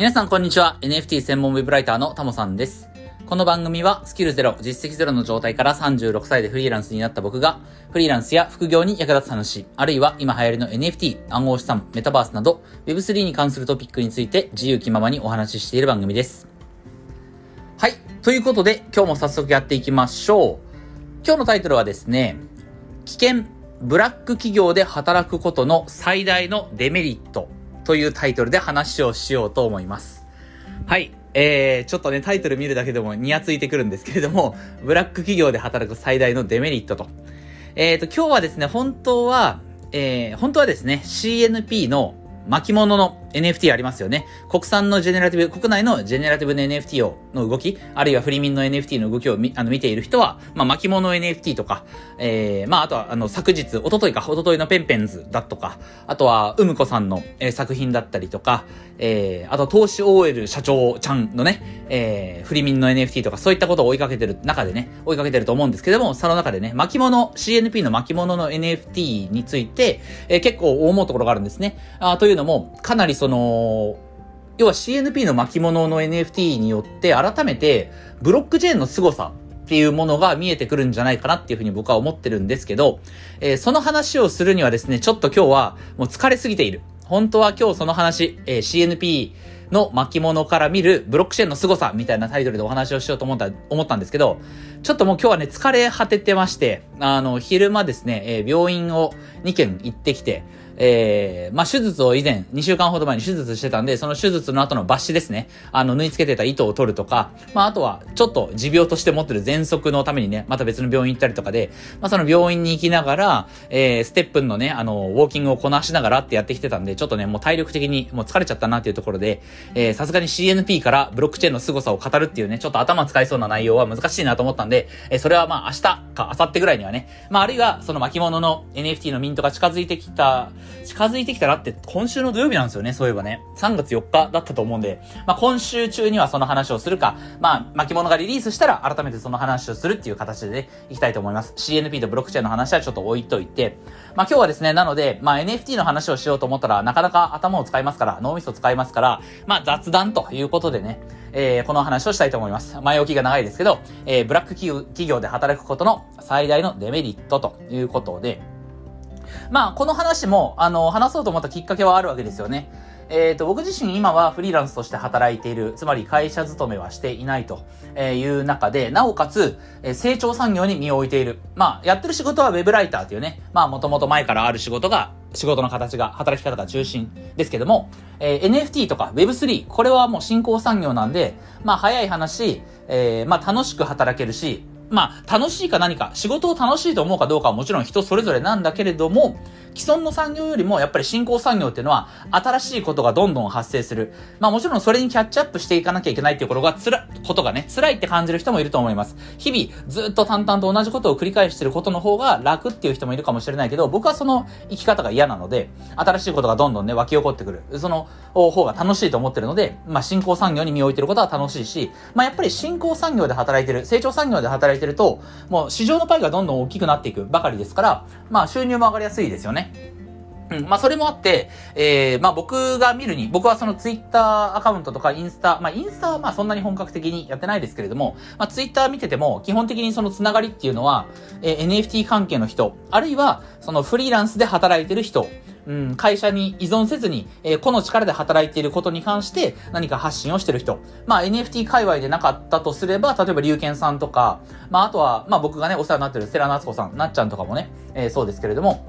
皆さんこんにちは。NFT 専門ウェブライターのタモさんです。この番組はスキルゼロ、実績ゼロの状態から36歳でフリーランスになった僕が、フリーランスや副業に役立つ話、あるいは今流行りの NFT、暗号資産、メタバースなど、Web3 に関するトピックについて自由気ままにお話ししている番組です。はい。ということで、今日も早速やっていきましょう。今日のタイトルはですね、危険、ブラック企業で働くことの最大のデメリットというタイトルで話をしようと思います。はい。えー、ちょっとね、タイトル見るだけでもニヤついてくるんですけれども、ブラック企業で働く最大のデメリットと。えーと、今日はですね、本当は、えー、本当はですね、CNP の巻物の NFT ありますよね。国産のジェネラティブ、国内のジェネラティブの NFT を、の動き、あるいはフリミンの NFT の動きを見、あの、見ている人は、まあ、巻物 NFT とか、えー、まあ、あとは、あの、昨日、おとといか、おとといのペンペンズだとか、あとは、うむこさんの、えー、作品だったりとか、えー、あと、投資 OL 社長ちゃんのね、えー、フリミンの NFT とか、そういったことを追いかけてる中でね、追いかけてると思うんですけども、その中でね、巻物、CNP の巻物の NFT について、えー、結構思うところがあるんですね。あというのも、かなりその、要は CNP の巻物の NFT によって改めてブロックチェーンの凄さっていうものが見えてくるんじゃないかなっていうふうに僕は思ってるんですけど、えー、その話をするにはですね、ちょっと今日はもう疲れすぎている。本当は今日その話、えー、CNP の巻物から見るブロックチェーンの凄さみたいなタイトルでお話をしようと思った、思ったんですけど、ちょっともう今日はね、疲れ果ててまして、あの、昼間ですね、えー、病院を2軒行ってきて、えー、まあ、手術を以前、2週間ほど前に手術してたんで、その手術の後の抜歯ですね。あの、縫い付けてた糸を取るとか、まあ、あとは、ちょっと持病として持ってる喘息のためにね、また別の病院行ったりとかで、まあ、その病院に行きながら、えー、ステップンのね、あの、ウォーキングをこなしながらってやってきてたんで、ちょっとね、もう体力的にもう疲れちゃったなっていうところで、えー、さすがに CNP からブロックチェーンの凄さを語るっていうね、ちょっと頭使いそうな内容は難しいなと思ったんで、えー、それはまあ、明日か明後日ぐらいにはね、まあ、あるいは、その巻物の NFT のミントが近づいてきた、近づいてきたらって今週の土曜日なんですよね、そういえばね。3月4日だったと思うんで、まあ今週中にはその話をするか、まあ巻物がリリースしたら改めてその話をするっていう形でね、いきたいと思います。CNP とブロックチェーンの話はちょっと置いといて、まあ今日はですね、なので、まあ NFT の話をしようと思ったらなかなか頭を使いますから、脳みそ使いますから、まあ雑談ということでね、えー、この話をしたいと思います。前置きが長いですけど、えー、ブラック企業で働くことの最大のデメリットということで、まあ、この話も、あの、話そうと思ったきっかけはあるわけですよね。えっ、ー、と、僕自身今はフリーランスとして働いている、つまり会社勤めはしていないという中で、なおかつ、成長産業に身を置いている。まあ、やってる仕事はウェブライターっていうね、まあ、もともと前からある仕事が、仕事の形が、働き方が中心ですけども、えー、NFT とか Web3、これはもう新興産業なんで、まあ、早い話、えー、まあ、楽しく働けるし、まあ、楽しいか何か、仕事を楽しいと思うかどうかはもちろん人それぞれなんだけれども、既存の産業よりもやっぱり新興産業っていうのは新しいことがどんどん発生する。まあもちろんそれにキャッチアップしていかなきゃいけないっていうことがつら、ことがね、辛いって感じる人もいると思います。日々ずっと淡々と同じことを繰り返してることの方が楽っていう人もいるかもしれないけど、僕はその生き方が嫌なので、新しいことがどんどんね、湧き起こってくる。その方が楽しいと思ってるので、まあ新興産業に身を置いてることは楽しいし、まあやっぱり新興産業で働いてる、成長産業で働いてるてると、もう市場のパイがどんどん大きくなっていくばかりですから、まあ収入も上がりやすいですよね。うん、まあそれもあって、えー、まあ僕が見るに、僕はそのツイッターアカウントとかインスタ、まあインスタはまあそんなに本格的にやってないですけれども、まあツイッター見てても基本的にそのつながりっていうのは、えー、NFT 関係の人、あるいはそのフリーランスで働いてる人、うん、会社に依存せずに、えー、個の力で働いていることに関して何か発信をしてる人。まあ NFT 界隈でなかったとすれば、例えば龍賢さんとか、まああとは、まあ僕がね、お世話になってるセラナツコさん、なっちゃんとかもね、えー、そうですけれども、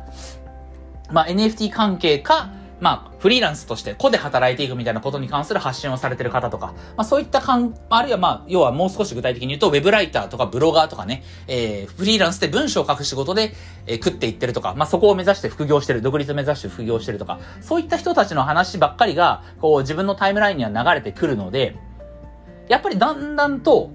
まあ NFT 関係か、まあ、フリーランスとして個で働いていくみたいなことに関する発信をされてる方とか、まあそういったかん、あるいはまあ、要はもう少し具体的に言うと、ウェブライターとかブロガーとかね、えー、フリーランスで文章を書く仕事で、えー、食っていってるとか、まあそこを目指して副業してる、独立目指して副業してるとか、そういった人たちの話ばっかりが、こう自分のタイムラインには流れてくるので、やっぱりだんだんと、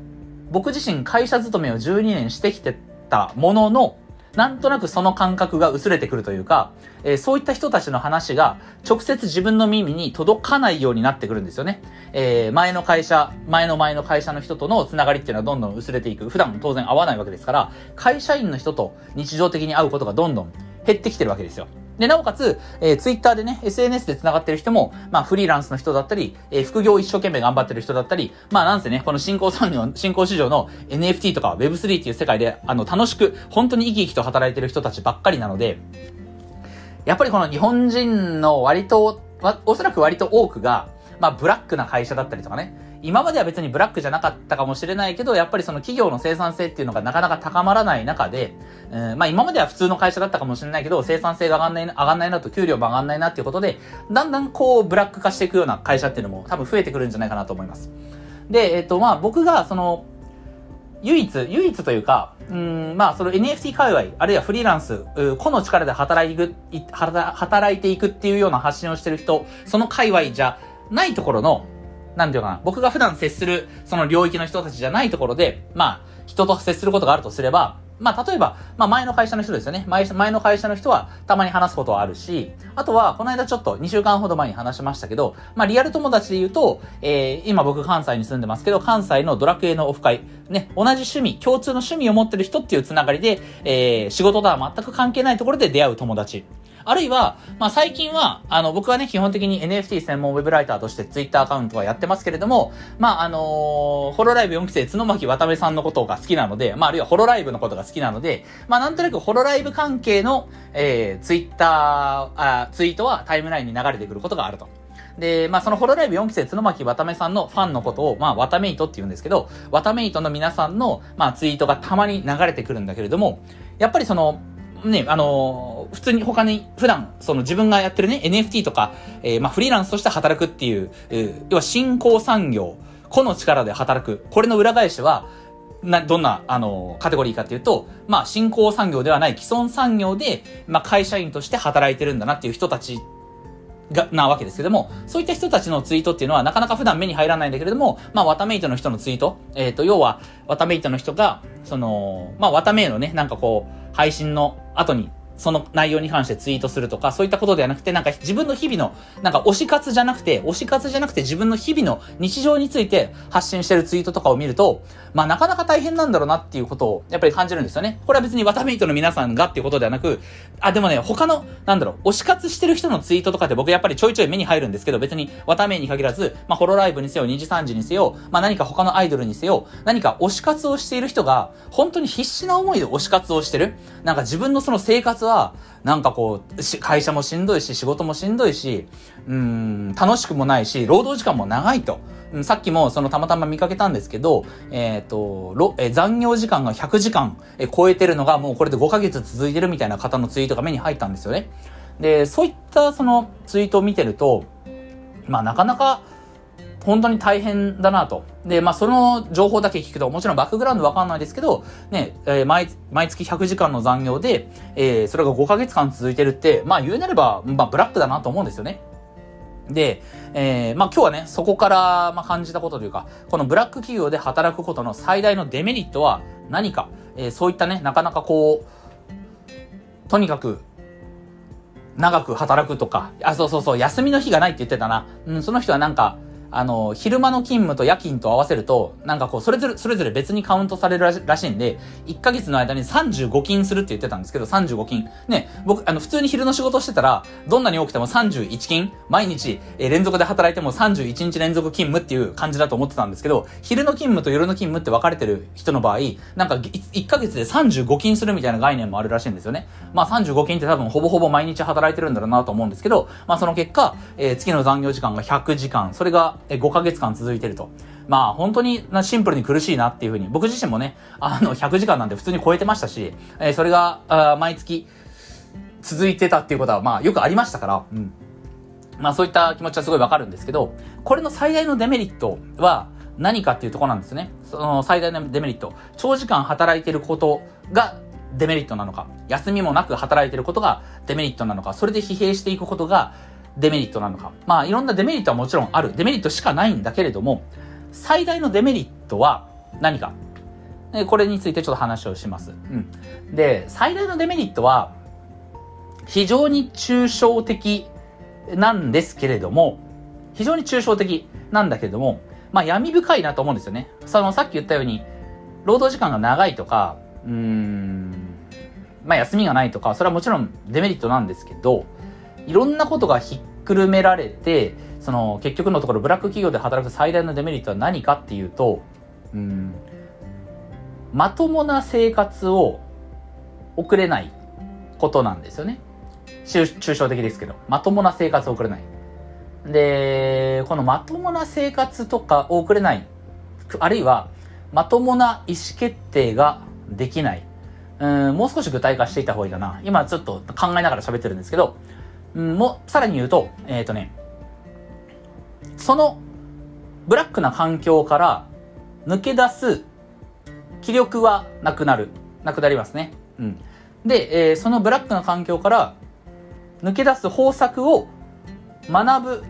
僕自身会社勤めを12年してきてたものの、なんとなくその感覚が薄れてくるというか、えー、そういった人たちの話が直接自分の耳に届かないようになってくるんですよね。えー、前の会社、前の前の会社の人とのつながりっていうのはどんどん薄れていく。普段も当然会わないわけですから、会社員の人と日常的に会うことがどんどん減ってきてるわけですよ。で、なおかつ、えー、ツイッターでね、SNS で繋がってる人も、まあ、フリーランスの人だったり、えー、副業一生懸命頑張ってる人だったり、まあ、なんせね、この新興産業、新興市場の NFT とか Web3 っていう世界で、あの、楽しく、本当に生き生きと働いてる人たちばっかりなので、やっぱりこの日本人の割と、おそらく割と多くが、まあ、ブラックな会社だったりとかね、今までは別にブラックじゃなかったかもしれないけど、やっぱりその企業の生産性っていうのがなかなか高まらない中で、うん、まあ今までは普通の会社だったかもしれないけど、生産性が上がんない、上がんないなと給料も上がんないなっていうことで、だんだんこうブラック化していくような会社っていうのも多分増えてくるんじゃないかなと思います。で、えっとまあ僕がその、唯一、唯一というか、うん、まあ、その NFT 界隈、あるいはフリーランス、個の力で働いていく、働いていくっていうような発信をしてる人、その界隈じゃないところの、なんていうかな、僕が普段接する、その領域の人たちじゃないところで、まあ、人と接することがあるとすれば、まあ、例えば、まあ、前の会社の人ですよね。前、前の会社の人は、たまに話すことはあるし、あとは、この間ちょっと、2週間ほど前に話しましたけど、まあ、リアル友達で言うと、えー、今僕関西に住んでますけど、関西のドラクエのオフ会、ね、同じ趣味、共通の趣味を持ってる人っていうつながりで、えー、仕事とは全く関係ないところで出会う友達。あるいは、まあ最近は、あの、僕はね、基本的に NFT 専門ウェブライターとして Twitter アカウントはやってますけれども、まああのー、ホロライブ4期生、角巻渡辺さんのことが好きなので、まああるいはホロライブのことが好きなので、まあなんとなくホロライブ関係の、えー、Twitter、あツイートはタイムラインに流れてくることがあると。で、まあ、そのホロライブ4期生、角巻渡辺さんのファンのことを、まあ、渡メイトって言うんですけど、渡メイトの皆さんの、まあ、ツイートがたまに流れてくるんだけれども、やっぱりその、ね、あのー、普通に他に、普段、その自分がやってるね、NFT とか、えー、まあ、フリーランスとして働くっていう、えー、要は新興産業、個の力で働く。これの裏返しは、な、どんな、あの、カテゴリーかっていうと、まあ、新興産業ではない既存産業で、まあ、会社員として働いてるんだなっていう人たちが、なわけですけども、そういった人たちのツイートっていうのはなかなか普段目に入らないんだけれども、まあ、ワタメイトの人のツイート、えっ、ー、と、要は、ワタメイトの人が、その、まあ、ワタメイのね、なんかこう、配信の後に。その内容に関してツイートするとか、そういったことではなくて、なんか自分の日々の、なんか推し活じゃなくて、推し活じゃなくて自分の日々の日常について発信してるツイートとかを見ると、まあなかなか大変なんだろうなっていうことをやっぱり感じるんですよね。これは別にワタメイトの皆さんがっていうことではなく、あ、でもね、他の、なんだろう、推し活してる人のツイートとかって僕やっぱりちょいちょい目に入るんですけど、別にワタメイに限らず、まあホロライブにせよ、2時3時にせよ、まあ何か他のアイドルにせよ、何か推し活をしている人が、本当に必死な思いで推し活をしてる。なんか自分のその生活は、なんかこう、会社もしんどいし、仕事もしんどいし、うん、楽しくもないし、労働時間も長いと。うん、さっきもそのたまたま見かけたんですけど、えっ、ー、と、え残業時間が100時間、え超えてるのがもうこれで5ヶ月続いてるみたいな方のツイートが目に入ったんですよね。で、そういったそのツイートを見てると、まあなかなか、本当に大変だなと。で、まあ、その情報だけ聞くと、もちろんバックグラウンドわかんないですけど、ね、えー、毎、毎月100時間の残業で、えー、それが5ヶ月間続いてるって、まあ、言うなれば、まあ、ブラックだなと思うんですよね。で、えー、まあ、今日はね、そこから、まあ、感じたことというか、このブラック企業で働くことの最大のデメリットは何か、えー、そういったね、なかなかこう、とにかく、長く働くとか、あ、そうそうそう、休みの日がないって言ってたな。うん、その人はなんか、あの、昼間の勤務と夜勤と合わせると、なんかこう、それぞれ、それぞれ別にカウントされるらしいんで、1ヶ月の間に35勤するって言ってたんですけど、35勤。ね、僕、あの、普通に昼の仕事してたら、どんなに多くても31勤、毎日、え連続で働いても31日連続勤務っていう感じだと思ってたんですけど、昼の勤務と夜の勤務って分かれてる人の場合、なんか1ヶ月で35勤するみたいな概念もあるらしいんですよね。まあ35勤って多分ほぼほぼ毎日働いてるんだろうなと思うんですけど、まあその結果、えー、月の残業時間が100時間、それが5ヶ月間続いてると。まあ本当にシンプルに苦しいなっていうふうに、僕自身もね、あの100時間なんて普通に超えてましたし、えー、それがあ毎月続いてたっていうことはまあよくありましたから、うん。まあそういった気持ちはすごいわかるんですけど、これの最大のデメリットは何かっていうところなんですね。その最大のデメリット。長時間働いてることがデメリットなのか、休みもなく働いてることがデメリットなのか、それで疲弊していくことがデメリットなのか。まあいろんなデメリットはもちろんある。デメリットしかないんだけれども、最大のデメリットは何か。これについてちょっと話をします。うん。で、最大のデメリットは、非常に抽象的なんですけれども、非常に抽象的なんだけれども、まあ闇深いなと思うんですよね。そのさっき言ったように、労働時間が長いとか、うーん、まあ休みがないとか、それはもちろんデメリットなんですけど、いろんなことがひっくるめられて、その結局のところブラック企業で働く最大のデメリットは何かっていうと、うん、まともな生活を送れないことなんですよね。抽象的ですけど、まともな生活を送れない。で、このまともな生活とかを送れない、あるいはまともな意思決定ができない。うん、もう少し具体化していた方がいいかな。今ちょっと考えながら喋ってるんですけど、もさらに言うと、えっ、ー、とね、そのブラックな環境から抜け出す気力はなくなる。なくなりますね。うん。で、えー、そのブラックな環境から抜け出す方策を学ぶ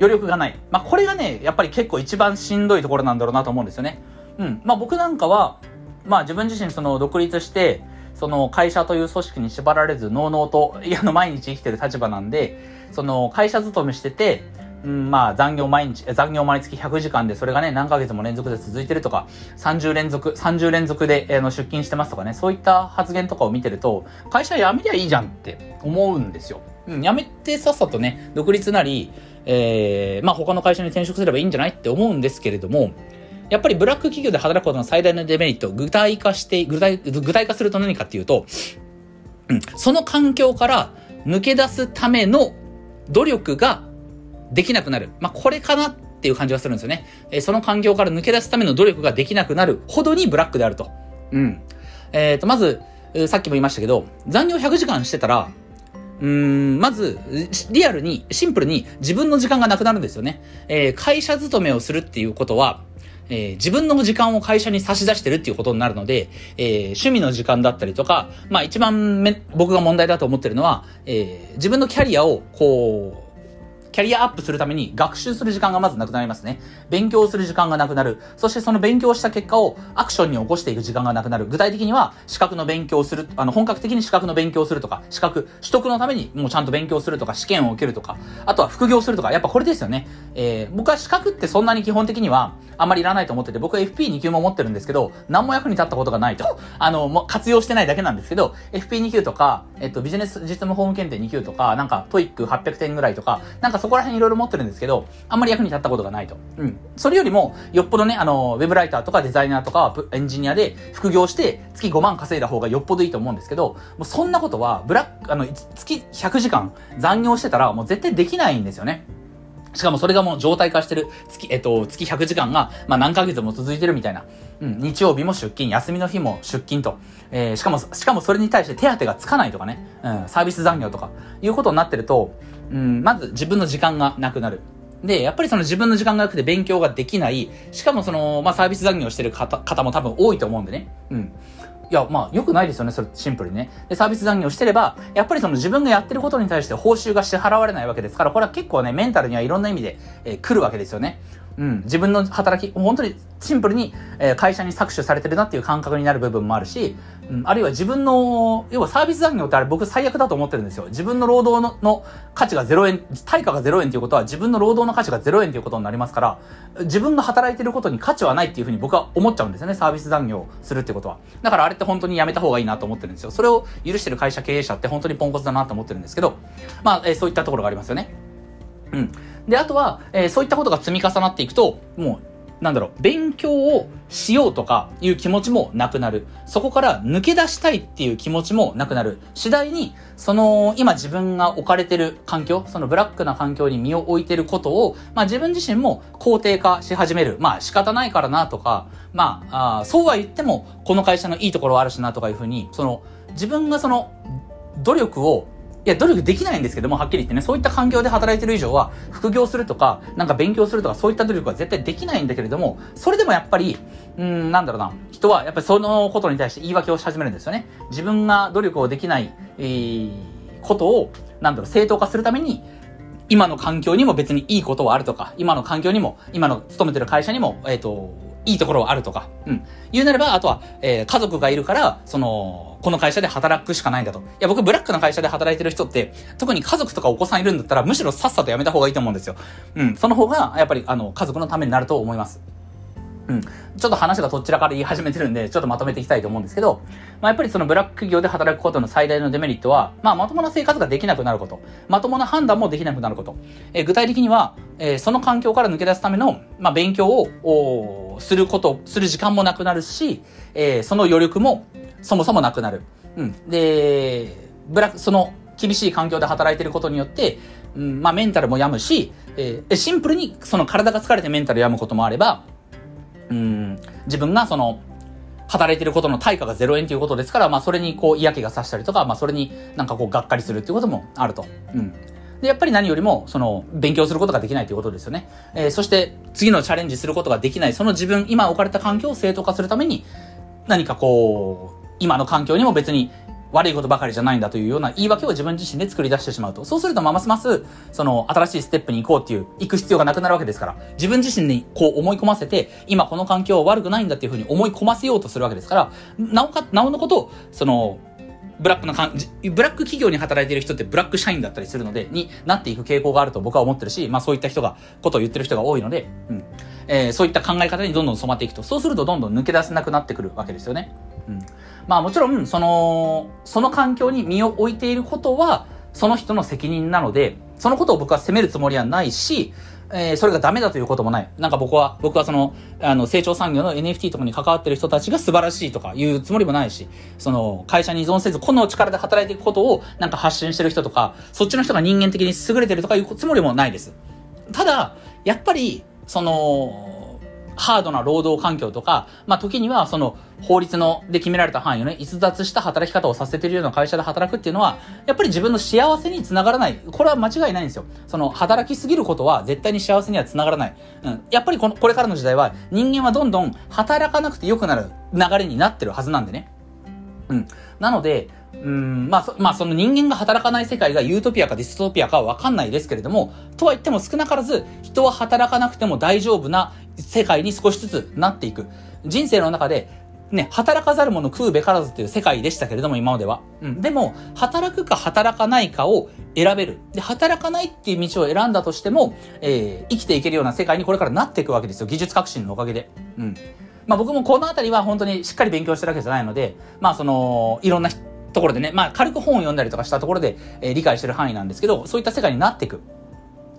余力がない。まあ、これがね、やっぱり結構一番しんどいところなんだろうなと思うんですよね。うん。まあ、僕なんかは、まあ、自分自身その独立して、その会社という組織に縛られず、のうのうと、いや、の毎日生きてる立場なんで、その会社勤めしてて、うん、まあ残業毎日、残業毎月100時間で、それがね、何ヶ月も連続で続いてるとか、30連続、30連続で、えー、の出勤してますとかね、そういった発言とかを見てると、会社辞めりゃいいじゃんって思うんですよ。うん、辞めてさっさとね、独立なり、えー、まあ他の会社に転職すればいいんじゃないって思うんですけれども、やっぱりブラック企業で働くことの最大のデメリット、具体化して、具体、具体化すると何かっていうと、その環境から抜け出すための努力ができなくなる。まあ、これかなっていう感じがするんですよね。えー、その環境から抜け出すための努力ができなくなるほどにブラックであると。うん。えっ、ー、と、まず、さっきも言いましたけど、残業100時間してたら、うん、まず、リアルに、シンプルに自分の時間がなくなるんですよね。えー、会社勤めをするっていうことは、えー、自分の時間を会社に差し出してるっていうことになるので、えー、趣味の時間だったりとか、まあ一番め僕が問題だと思ってるのは、えー、自分のキャリアをこう、キャリアアップするために学習する時間がまずなくなりますね。勉強する時間がなくなる。そしてその勉強した結果をアクションに起こしていく時間がなくなる。具体的には資格の勉強をする。あの、本格的に資格の勉強をするとか、資格取得のためにもうちゃんと勉強するとか、試験を受けるとか、あとは副業するとか、やっぱこれですよね。えー、僕は資格ってそんなに基本的にはあまりいらないと思ってて、僕は FP2 級も持ってるんですけど、何も役に立ったことがないと。あの、もう活用してないだけなんですけど、FP2 級とか、えっと、ビジネス実務法務検定2級とか、なんか、 TOEIC 800点ぐらいとか、なんかそこら辺いろいろ持ってるんですけど、あんまり役に立ったことがないと。うん。それよりも、よっぽどね、あの、ウェブライターとかデザイナーとかエンジニアで副業して月5万稼いだ方がよっぽどいいと思うんですけど、もうそんなことは、ブラック、あの、月100時間残業してたらもう絶対できないんですよね。しかもそれがもう状態化してる月、えっと、月100時間が、まあ何ヶ月も続いてるみたいな。うん、日曜日も出勤、休みの日も出勤と。えー、しかも、しかもそれに対して手当がつかないとかね。うん、サービス残業とか、いうことになってると、うん、まず自分の時間がなくなる。で、やっぱりその自分の時間がなくて勉強ができない。しかもその、まあ、サービス残業してる方方も多分多いと思うんでね。うん。いや、まあ、良くないですよね、それ、シンプルにね。で、サービス残業してれば、やっぱりその自分がやってることに対して報酬が支払われないわけですから、これは結構ね、メンタルにはいろんな意味で、えー、来るわけですよね。うん、自分の働き、本当にシンプルに、えー、会社に搾取されてるなっていう感覚になる部分もあるし、うん、あるいは自分の、要はサービス残業ってあれ僕最悪だと思ってるんですよ。自分の労働のの価値が0円、対価が0円っていうことは自分の労働の価値が0円っていうことになりますから、自分が働いてることに価値はないっていうふうに僕は思っちゃうんですよね。サービス残業するってことは。だからあれって本当にやめた方がいいなと思ってるんですよ。それを許してる会社経営者って本当にポンコツだなと思ってるんですけど、まあ、えー、そういったところがありますよね。うん。で、あとは、えー、そういったことが積み重なっていくと、もう、なんだろう、勉強をしようとかいう気持ちもなくなる。そこから抜け出したいっていう気持ちもなくなる。次第に、その、今自分が置かれてる環境、そのブラックな環境に身を置いてることを、まあ自分自身も肯定化し始める。まあ仕方ないからなとか、まあ、あそうは言っても、この会社のいいところはあるしなとかいうふうに、その、自分がその、努力をいや、努力できないんですけども、はっきり言ってね、そういった環境で働いてる以上は、副業するとか、なんか勉強するとか、そういった努力は絶対できないんだけれども、それでもやっぱり、うん、なんだろうな、人はやっぱりそのことに対して言い訳をし始めるんですよね。自分が努力をできない、えー、ことを、なんだろう、正当化するために、今の環境にも別にいいことはあるとか、今の環境にも、今の勤めてる会社にも、えっ、ー、と、いいところはあるとか、うん。言うなれば、あとは、えー、家族がいるから、その、この会社で働くしかないんだと。いや、僕、ブラックな会社で働いてる人って、特に家族とかお子さんいるんだったら、むしろさっさとやめた方がいいと思うんですよ。うん。その方が、やっぱり、あの、家族のためになると思います。うん。ちょっと話がどちらから言い始めてるんで、ちょっとまとめていきたいと思うんですけど、まあ、やっぱりそのブラック企業で働くことの最大のデメリットは、まあ、まともな生活ができなくなること。まともな判断もできなくなること。えー、具体的には、えー、その環境から抜け出すための、まあ、勉強を、すること、する時間もなくなるし、えー、その余力もそもそもなくなる。うん。で、ブラック、その厳しい環境で働いてることによって、うん、まあ、メンタルも病むし、えー、シンプルにその体が疲れてメンタル病むこともあれば、うん、自分がその、働いてることの対価が0円ということですから、まあそれにこう嫌気がさしたりとか、まあそれになんかこうがっかりするっていうこともあると。うん。で、やっぱり何よりも、その、勉強することができないということですよね。えー、そして、次のチャレンジすることができない、その自分、今置かれた環境を正当化するために、何かこう、今の環境にも別に悪いことばかりじゃないんだというような言い訳を自分自身で作り出してしまうと。そうすると、ますます、その、新しいステップに行こうっていう、行く必要がなくなるわけですから、自分自身にこう思い込ませて、今この環境は悪くないんだっていうふうに思い込ませようとするわけですから、なおか、なおのこと、その、ブラックな感じ、ブラック企業に働いている人ってブラック社員だったりするので、になっていく傾向があると僕は思ってるし、まあそういった人が、ことを言ってる人が多いので、うん。えー、そういった考え方にどんどん染まっていくと、そうするとどんどん抜け出せなくなってくるわけですよね。うん。まあもちろん、その、その環境に身を置いていることは、その人の責任なので、そのことを僕は責めるつもりはないし、えー、それがダメだということもない。なんか僕は、僕はその、あの、成長産業の NFT とかに関わってる人たちが素晴らしいとか言うつもりもないし、その、会社に依存せず、個の力で働いていくことをなんか発信してる人とか、そっちの人が人間的に優れてるとかいうつもりもないです。ただ、やっぱり、その、ハードな労働環境とか、まあ、時にはその法律ので決められた範囲をね、逸脱した働き方をさせているような会社で働くっていうのは、やっぱり自分の幸せにつながらない。これは間違いないんですよ。その、働きすぎることは絶対に幸せにはつながらない。うん。やっぱりこの、これからの時代は人間はどんどん働かなくて良くなる流れになってるはずなんでね。うん。なので、うん、まあ、まあ、その人間が働かない世界がユートピアかディストピアかはわかんないですけれども、とは言っても少なからず、人は働かなくても大丈夫な世界に少しずつなっていく。人生の中で、ね、働かざる者食うべからずっていう世界でしたけれども、今までは。うん。でも、働くか働かないかを選べる。で、働かないっていう道を選んだとしても、えー、生きていけるような世界にこれからなっていくわけですよ。技術革新のおかげで。うん。まあ僕もこのあたりは本当にしっかり勉強してるわけじゃないので、まあその、いろんなところでね、まあ軽く本を読んだりとかしたところで、えー、理解してる範囲なんですけど、そういった世界になっていく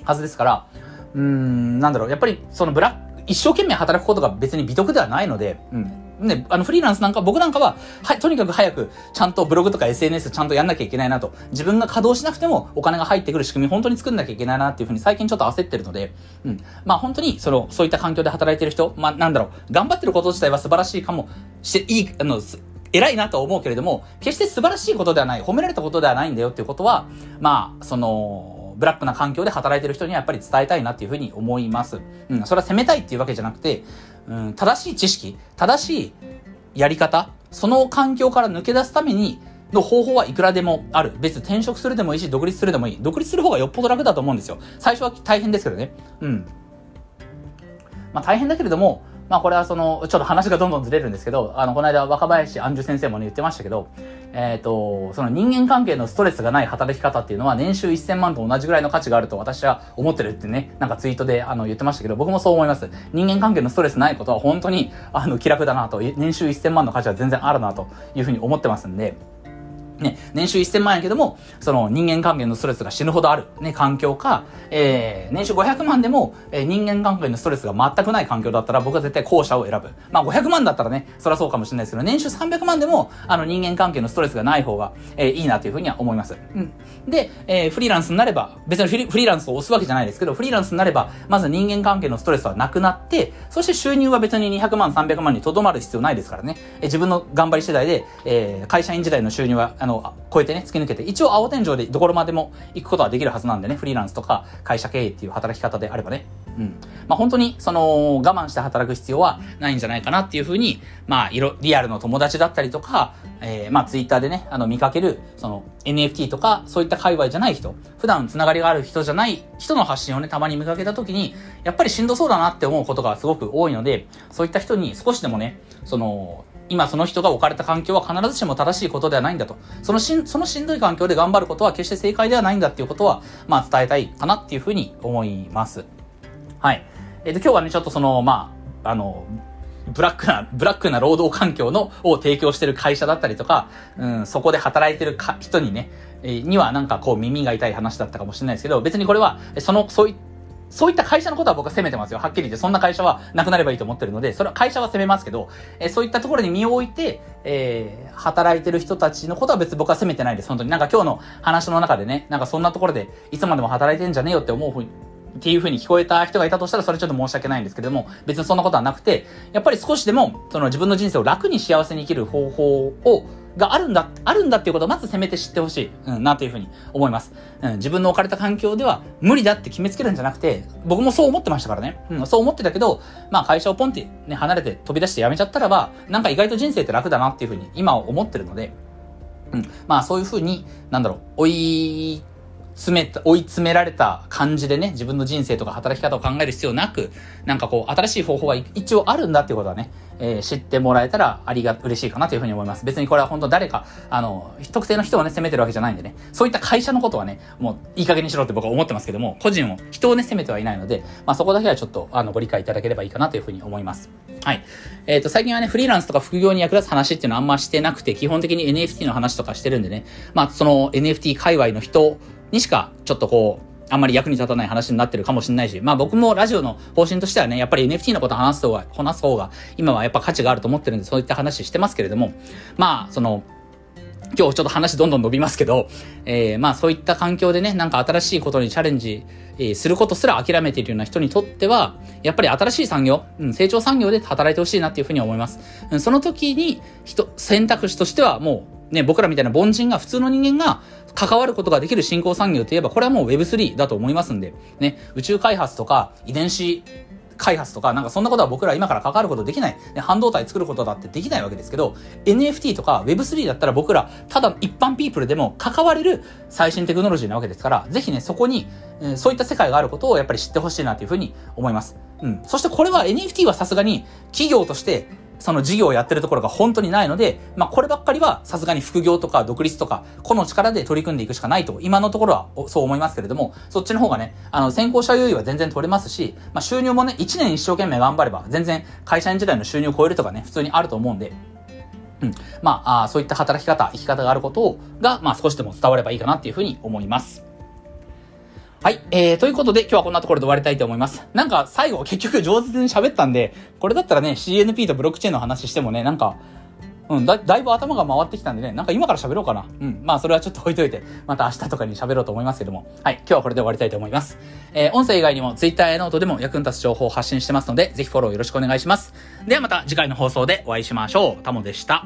はずですから、うーん、なんだろう、やっぱりそのブラック、一生懸命働くことが別に美徳ではないので、うん。ね、あのフリーランスなんか、僕なんかは、はい、とにかく早く、ちゃんとブログとか SNS ちゃんとやんなきゃいけないなと。自分が稼働しなくてもお金が入ってくる仕組み、本当に作んなきゃいけないなっていうふうに最近ちょっと焦ってるので、うん。まあ本当に、その、そういった環境で働いてる人、まあなんだろう、頑張ってること自体は素晴らしいかもして、いい、あの、偉いなと思うけれども、決して素晴らしいことではない、褒められたことではないんだよっていうことは、まあ、その、ブラックな環境で働いてる人にはやっぱり伝えたいなっていうふうに思います。うん、それは責めたいっていうわけじゃなくて、うん、正しい知識、正しいやり方、その環境から抜け出すために、の方法はいくらでもある。別に転職するでもいいし、独立するでもいい。独立する方がよっぽど楽だと思うんですよ。最初は大変ですけどね。うん。まあ大変だけれども、まあこれはその、ちょっと話がどんどんずれるんですけど、あの、この間若林安寿先生もね言ってましたけど、えっ、ー、と、その人間関係のストレスがない働き方っていうのは年収1000万と同じぐらいの価値があると私は思ってるってね、なんかツイートであの言ってましたけど、僕もそう思います。人間関係のストレスないことは本当にあの気楽だなと、年収1000万の価値は全然あるなというふうに思ってますんで、ね、年収1000万円けども、その人間関係のストレスが死ぬほどある、ね、環境か、えー、年収500万でも、えー、人間関係のストレスが全くない環境だったら僕は絶対後者を選ぶ。まあ500万だったらね、そりゃそうかもしれないですけど、年収300万でも、あの人間関係のストレスがない方が、えー、いいなというふうには思います。うん。で、えー、フリーランスになれば、別にフリフリーランスを押すわけじゃないですけど、フリーランスになれば、まず人間関係のストレスはなくなって、そして収入は別に200万、300万にとどまる必要ないですからね。えー、自分の頑張り次第で、えー、会社員時代の収入は、あの、超えてね、突き抜けて、一応青天井でどころまでも行くことはできるはずなんでね、フリーランスとか会社経営っていう働き方であればね。うん。まあ本当に、その、我慢して働く必要はないんじゃないかなっていうふうに、まあ、いろ、リアルの友達だったりとか、えー、まあツイッターでね、あの見かける、その NFT とか、そういった界隈じゃない人、普段つながりがある人じゃない人の発信をね、たまに見かけた時に、やっぱりしんどそうだなって思うことがすごく多いので、そういった人に少しでもね、その、今その人が置かれた環境は必ずしも正しいことではないんだと。そのしん、そのしんどい環境で頑張ることは決して正解ではないんだっていうことは、まあ伝えたいかなっていうふうに思います。はい。えっ、ー、と、今日はね、ちょっとその、まあ、あの、ブラックな、ブラックな労働環境の、を提供してる会社だったりとか、うん、そこで働いてるか人にね、えー、にはなんかこう耳が痛い話だったかもしれないですけど、別にこれは、その、そういったそういった会社のことは僕は責めてますよ。はっきり言って、そんな会社はなくなればいいと思ってるので、それは会社は責めますけど、えそういったところに身を置いて、えー、働いてる人たちのことは別に僕は責めてないです。本当に。なんか今日の話の中でね、なんかそんなところでいつまでも働いてんじゃねえよって思うふうに、っていう風に聞こえた人がいたとしたらそれちょっと申し訳ないんですけれども、別にそんなことはなくて、やっぱり少しでも、その自分の人生を楽に幸せに生きる方法を、があるんだ、あるんだっていうことをまずせめて知ってほしい、うん、なというふうに思います。うん、自分の置かれた環境では無理だって決めつけるんじゃなくて、僕もそう思ってましたからね。うん、そう思ってたけど、まあ会社をポンってね、離れて飛び出して辞めちゃったらば、なんか意外と人生って楽だなっていうふうに今思ってるので、うん、まあそういうふうに、なんだろう、追い詰めた、追い詰められた感じでね、自分の人生とか働き方を考える必要なく、なんかこう、新しい方法が一応あるんだっていうことはね、えー、知ってもらえたらありが、嬉しいかなというふうに思います。別にこれは本当誰か、あの、特定の人をね、責めてるわけじゃないんでね、そういった会社のことはね、もういい加減にしろって僕は思ってますけども、個人を、人をね、責めてはいないので、まあそこだけはちょっと、あの、ご理解いただければいいかなというふうに思います。はい。えっ、ー、と、最近はね、フリーランスとか副業に役立つ話っていうのはあんましてなくて、基本的に NFT の話とかしてるんでね、まあその NFT 界隈の人にしか、ちょっとこう、あんまり役に立たない話になってるかもしれないし、まあ僕もラジオの方針としてはね、やっぱり NFT のこと話す方が、話す方が、今はやっぱ価値があると思ってるんで、そういった話してますけれども、まあ、その、今日ちょっと話どんどん伸びますけど、えー、まあそういった環境でね、なんか新しいことにチャレンジ、えー、することすら諦めているような人にとっては、やっぱり新しい産業、うん、成長産業で働いてほしいなっていうふうに思います。うん、その時に、人、選択肢としてはもう、ね、僕らみたいな凡人が、普通の人間が関わることができる新興産業といえば、これはもう Web3 だと思いますんで、ね、宇宙開発とか遺伝子開発とか、なんかそんなことは僕ら今から関わることできない。ね、半導体作ることだってできないわけですけど、NFT とか Web3 だったら僕ら、ただ一般ピープルでも関われる最新テクノロジーなわけですから、ぜひね、そこに、えー、そういった世界があることをやっぱり知ってほしいなというふうに思います。うん。そしてこれは NFT はさすがに企業としてその事業をやってるところが本当にないので、まあこればっかりはさすがに副業とか独立とか、個の力で取り組んでいくしかないと、今のところはそう思いますけれども、そっちの方がね、あの、先行者優位は全然取れますし、まあ収入もね、1年一生懸命頑張れば、全然会社員時代の収入を超えるとかね、普通にあると思うんで、うん。まあ、あそういった働き方、生き方があることが、まあ少しでも伝わればいいかなっていうふうに思います。はい。えー、ということで今日はこんなところで終わりたいと思います。なんか最後結局上手に喋ったんで、これだったらね、CNP とブロックチェーンの話してもね、なんか、うん、だ、だいぶ頭が回ってきたんでね、なんか今から喋ろうかな。うん。まあ、それはちょっと置いといて、また明日とかに喋ろうと思いますけども。はい。今日はこれで終わりたいと思います。えー、音声以外にも Twitter やノートでも役に立つ情報を発信してますので、ぜひフォローよろしくお願いします。ではまた次回の放送でお会いしましょう。タモでした。